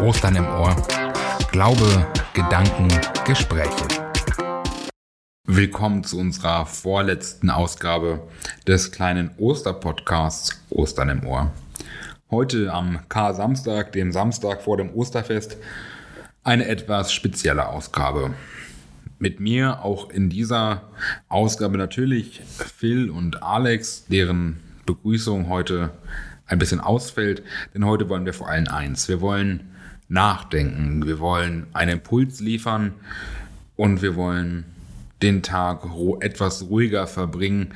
Ostern im Ohr. Glaube, Gedanken, Gespräche. Willkommen zu unserer vorletzten Ausgabe des kleinen Osterpodcasts Ostern im Ohr. Heute am K-Samstag, dem Samstag vor dem Osterfest, eine etwas spezielle Ausgabe. Mit mir auch in dieser Ausgabe natürlich Phil und Alex, deren Begrüßung heute ein bisschen ausfällt, denn heute wollen wir vor allem eins. Wir wollen nachdenken, wir wollen einen Impuls liefern und wir wollen den Tag etwas ruhiger verbringen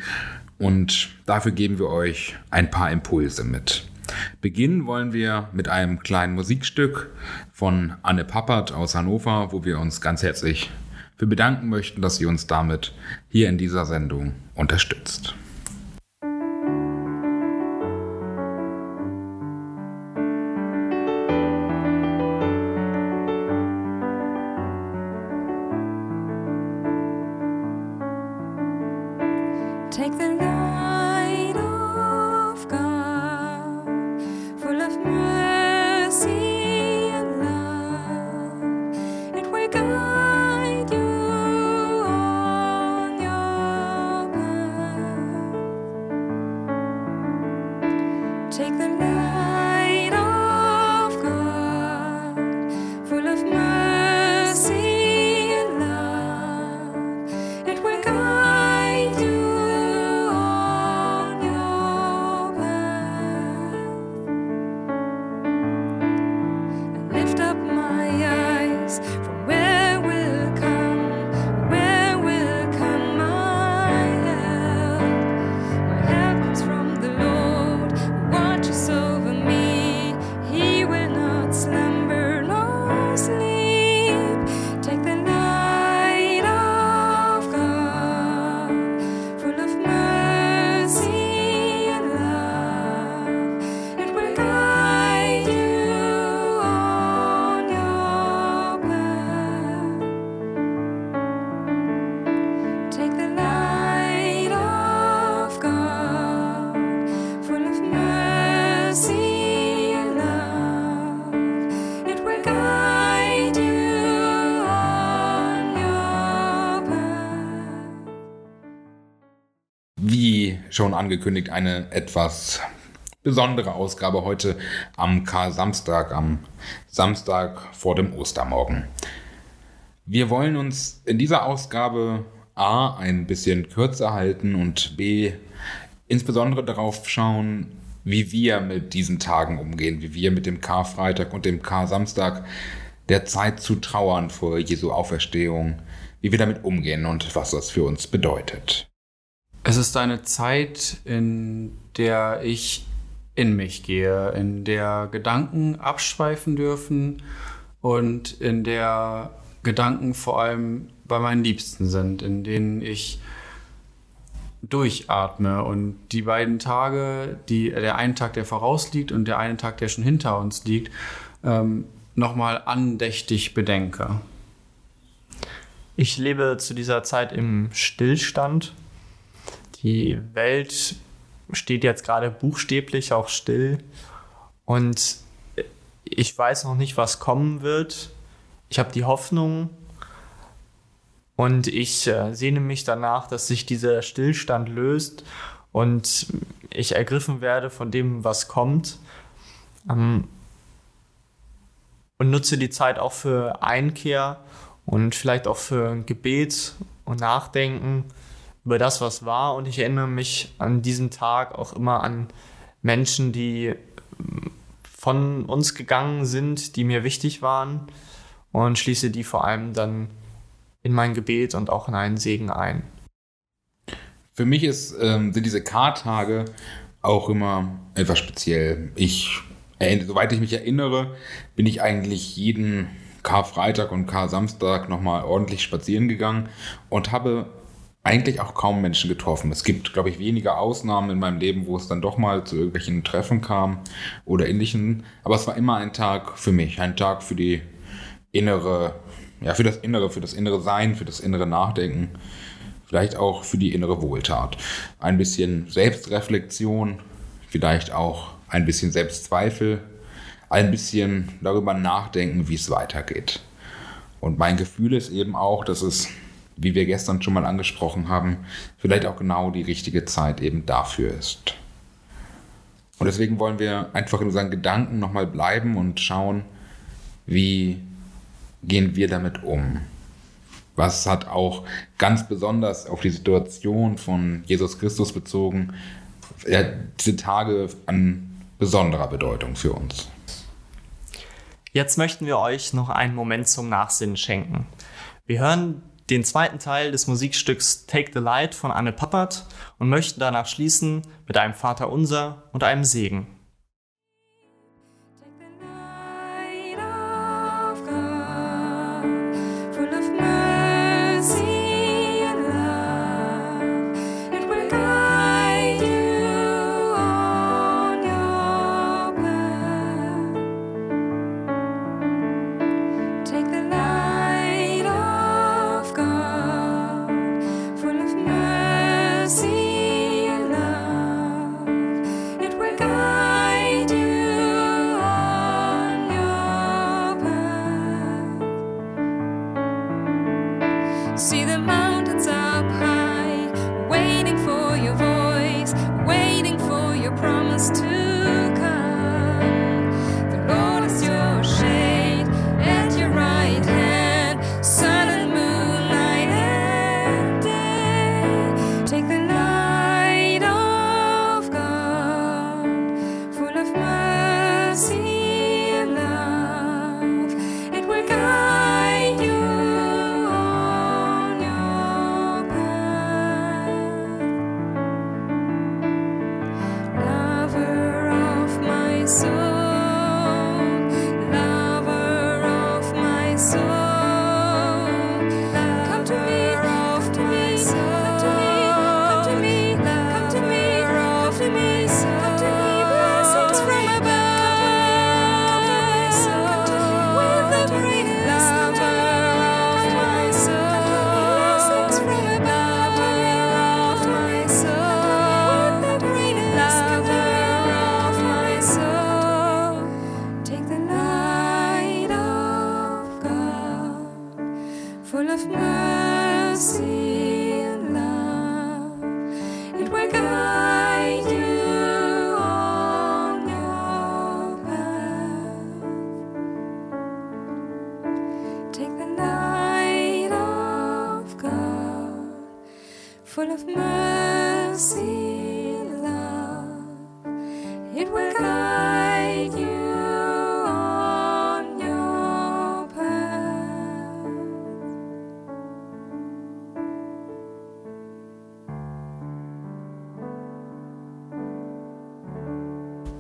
und dafür geben wir euch ein paar Impulse mit. Beginnen wollen wir mit einem kleinen Musikstück von Anne Pappert aus Hannover, wo wir uns ganz herzlich für bedanken möchten, dass sie uns damit hier in dieser Sendung unterstützt. Schon angekündigt, eine etwas besondere Ausgabe heute am Kar-Samstag, am Samstag vor dem Ostermorgen. Wir wollen uns in dieser Ausgabe A ein bisschen kürzer halten und B insbesondere darauf schauen, wie wir mit diesen Tagen umgehen, wie wir mit dem Karfreitag und dem Kar-Samstag der Zeit zu trauern vor Jesu Auferstehung, wie wir damit umgehen und was das für uns bedeutet. Es ist eine Zeit, in der ich in mich gehe, in der Gedanken abschweifen dürfen und in der Gedanken vor allem bei meinen Liebsten sind, in denen ich durchatme und die beiden Tage, die, der einen Tag, der vorausliegt und der eine Tag, der schon hinter uns liegt, ähm, nochmal andächtig bedenke. Ich lebe zu dieser Zeit im Stillstand die Welt steht jetzt gerade buchstäblich auch still und ich weiß noch nicht, was kommen wird. Ich habe die Hoffnung und ich äh, sehne mich danach, dass sich dieser Stillstand löst und ich ergriffen werde von dem, was kommt. Ähm, und nutze die Zeit auch für Einkehr und vielleicht auch für Gebet und Nachdenken über das, was war. Und ich erinnere mich an diesen Tag auch immer an Menschen, die ähm, von uns gegangen sind, die mir wichtig waren und schließe die vor allem dann in mein Gebet und auch in einen Segen ein. Für mich ist, ähm, sind diese Kartage auch immer etwas speziell. Ich, soweit ich mich erinnere, bin ich eigentlich jeden Karfreitag und Kar-Samstag nochmal ordentlich spazieren gegangen und habe eigentlich auch kaum Menschen getroffen. Es gibt, glaube ich, wenige Ausnahmen in meinem Leben, wo es dann doch mal zu irgendwelchen Treffen kam oder ähnlichen. Aber es war immer ein Tag für mich, ein Tag für die innere, ja, für das Innere, für das innere Sein, für das innere Nachdenken, vielleicht auch für die innere Wohltat. Ein bisschen Selbstreflexion, vielleicht auch ein bisschen Selbstzweifel, ein bisschen darüber nachdenken, wie es weitergeht. Und mein Gefühl ist eben auch, dass es, wie wir gestern schon mal angesprochen haben, vielleicht auch genau die richtige Zeit eben dafür ist. Und deswegen wollen wir einfach in unseren Gedanken nochmal bleiben und schauen, wie gehen wir damit um. Was hat auch ganz besonders auf die Situation von Jesus Christus bezogen, diese Tage an besonderer Bedeutung für uns. Jetzt möchten wir euch noch einen Moment zum Nachsinnen schenken. Wir hören den zweiten Teil des Musikstücks Take the Light von Anne Pappert und möchten danach schließen mit einem Vater Unser und einem Segen. meaningful.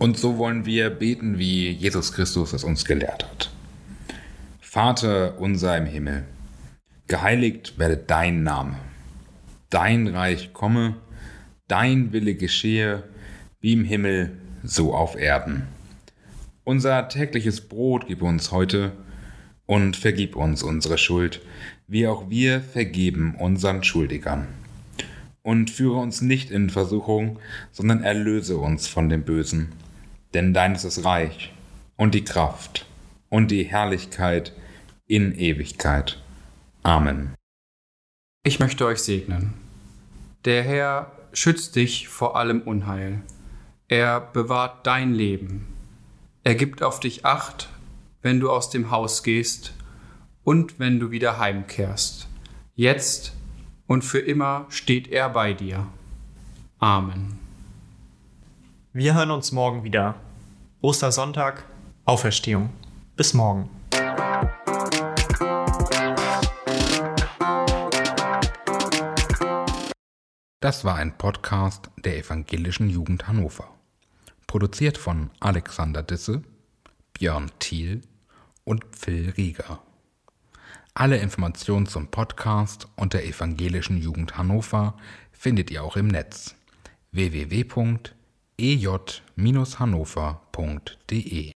Und so wollen wir beten, wie Jesus Christus es uns gelehrt hat. Vater unser im Himmel, geheiligt werde dein Name. Dein Reich komme, dein Wille geschehe, wie im Himmel, so auf Erden. Unser tägliches Brot gib uns heute und vergib uns unsere Schuld, wie auch wir vergeben unseren Schuldigern. Und führe uns nicht in Versuchung, sondern erlöse uns von dem Bösen denn dein ist das Reich und die Kraft und die Herrlichkeit in Ewigkeit. Amen. Ich möchte euch segnen. Der Herr schützt dich vor allem Unheil. Er bewahrt dein Leben. Er gibt auf dich acht, wenn du aus dem Haus gehst und wenn du wieder heimkehrst. Jetzt und für immer steht er bei dir. Amen. Wir hören uns morgen wieder. Ostersonntag, Auferstehung. Bis morgen. Das war ein Podcast der Evangelischen Jugend Hannover. Produziert von Alexander Disse, Björn Thiel und Phil Rieger. Alle Informationen zum Podcast und der Evangelischen Jugend Hannover findet ihr auch im Netz www ej-hannover.de